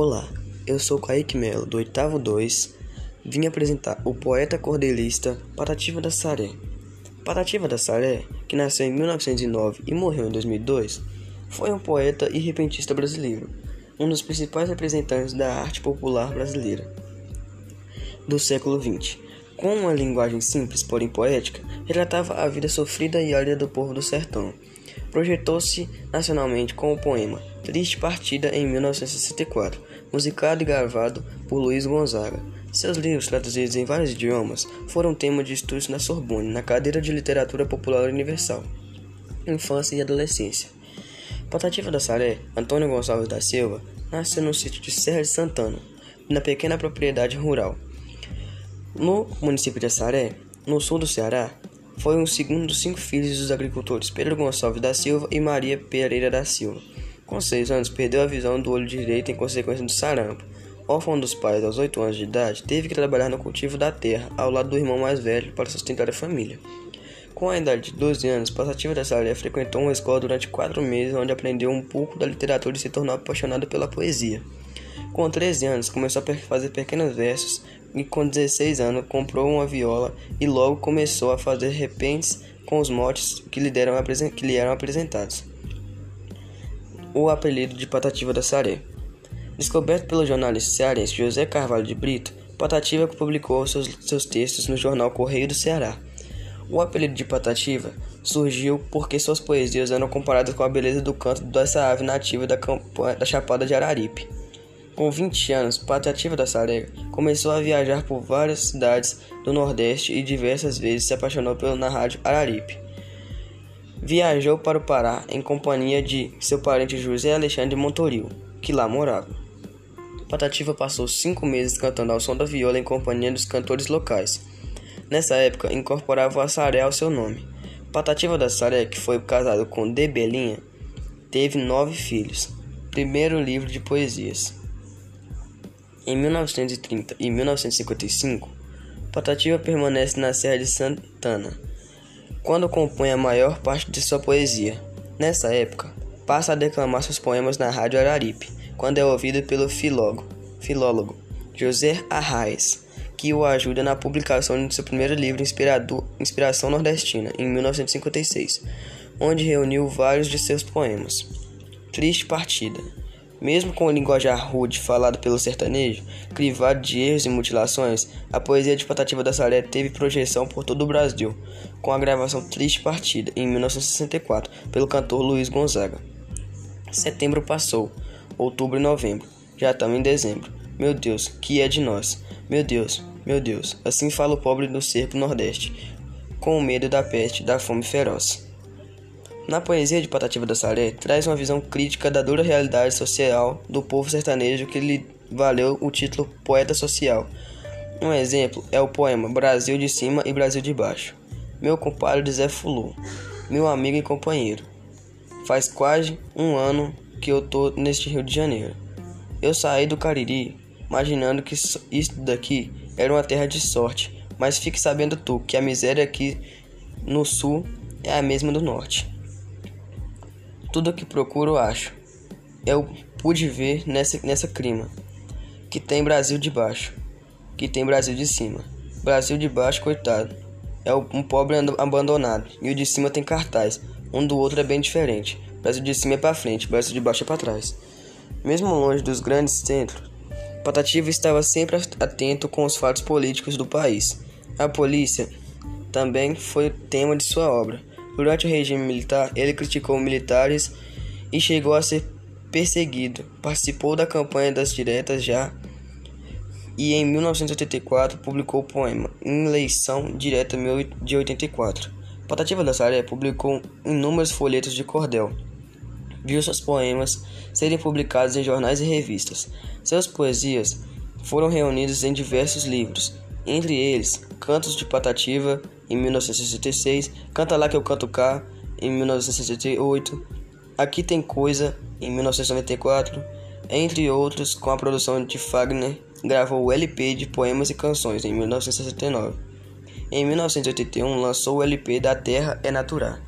Olá, eu sou Kaique Melo, do oitavo 2. Vim apresentar o poeta cordelista Patativa da Saré. Patativa da Saré, que nasceu em 1909 e morreu em 2002, foi um poeta e repentista brasileiro, um dos principais representantes da arte popular brasileira do século XX. Com uma linguagem simples, porém poética, relatava a vida sofrida e árida do povo do sertão. Projetou-se nacionalmente com o poema Triste Partida em 1964, musicado e gravado por Luiz Gonzaga. Seus livros, traduzidos em vários idiomas, foram tema de estudos na Sorbonne, na cadeira de Literatura Popular Universal, Infância e Adolescência. Patativa da Saré, Antônio Gonçalves da Silva, nasceu no sítio de Serra de Santana, na pequena propriedade rural. No município de Saré, no sul do Ceará, foi um segundo dos cinco filhos dos agricultores Pedro Gonçalves da Silva e Maria Pereira da Silva. Com seis anos, perdeu a visão do olho direito em consequência do sarampo. Órfão dos pais aos oito anos de idade, teve que trabalhar no cultivo da terra, ao lado do irmão mais velho, para sustentar a família. Com a idade de 12 anos, Passativa da Saré frequentou uma escola durante quatro meses, onde aprendeu um pouco da literatura e se tornou apaixonado pela poesia. Com 13 anos, começou a fazer pequenos versos e com 16 anos comprou uma viola e logo começou a fazer repentes com os motes que lhe, deram, que lhe eram apresentados o apelido de Patativa da Saré. Descoberto pelo jornalista cearense José Carvalho de Brito, Patativa publicou seus, seus textos no jornal Correio do Ceará. O apelido de Patativa surgiu porque suas poesias eram comparadas com a beleza do canto dessa ave nativa da, da Chapada de Araripe. Com 20 anos, Patativa da Saré começou a viajar por várias cidades do Nordeste e diversas vezes se apaixonou pelo na rádio Araripe. Viajou para o Pará em companhia de seu parente José Alexandre Montoril, que lá morava. Patativa passou cinco meses cantando ao som da viola em companhia dos cantores locais. Nessa época, incorporava o Assaré ao seu nome. Patativa da Saré, que foi casado com De Belinha, teve nove filhos. Primeiro livro de poesias. Em 1930 e 1955, Patativa permanece na Serra de Santana quando compõe a maior parte de sua poesia. Nessa época, passa a declamar seus poemas na Rádio Araripe, quando é ouvido pelo filólogo, filólogo José Arraes, que o ajuda na publicação de seu primeiro livro Inspiração Nordestina, em 1956, onde reuniu vários de seus poemas. Triste Partida mesmo com o linguajar rude falado pelo sertanejo, crivado de erros e mutilações, a poesia de Patativa da Saré teve projeção por todo o Brasil, com a gravação Triste Partida, em 1964, pelo cantor Luiz Gonzaga. Setembro passou, outubro e novembro, já estamos em dezembro. Meu Deus, que é de nós? Meu Deus, meu Deus, assim fala o pobre do cerco nordeste, com o medo da peste, da fome feroz. Na poesia de Patativa da Saré, traz uma visão crítica da dura realidade social do povo sertanejo que lhe valeu o título Poeta Social. Um exemplo é o poema Brasil de Cima e Brasil de Baixo. Meu compadre Zé Fulu, meu amigo e companheiro. Faz quase um ano que eu tô neste Rio de Janeiro. Eu saí do Cariri imaginando que isto daqui era uma terra de sorte, mas fique sabendo tu que a miséria aqui no sul é a mesma do norte. Tudo o que procuro acho. Eu pude ver nessa, nessa crima. Que tem Brasil de baixo. Que tem Brasil de cima. Brasil de baixo, coitado. É um pobre abandonado. E o de cima tem cartaz. Um do outro é bem diferente. Brasil de cima é para frente, Brasil de baixo é para trás. Mesmo longe dos grandes centros, Patativa estava sempre atento com os fatos políticos do país. A polícia também foi tema de sua obra. Durante o regime militar, ele criticou militares e chegou a ser perseguido. Participou da campanha das diretas já e em 1984 publicou o poema Eleição Direta de 84. Patativa da Saré publicou inúmeros folhetos de cordel. Viu seus poemas serem publicados em jornais e revistas. Seus poesias foram reunidos em diversos livros, entre eles Cantos de Patativa, em 1966, Canta Lá Que Eu Canto Cá, em 1968, Aqui Tem Coisa, em 1994, entre outros, com a produção de Fagner, gravou o LP de poemas e canções em 1969. Em 1981, lançou o LP Da Terra é Natural.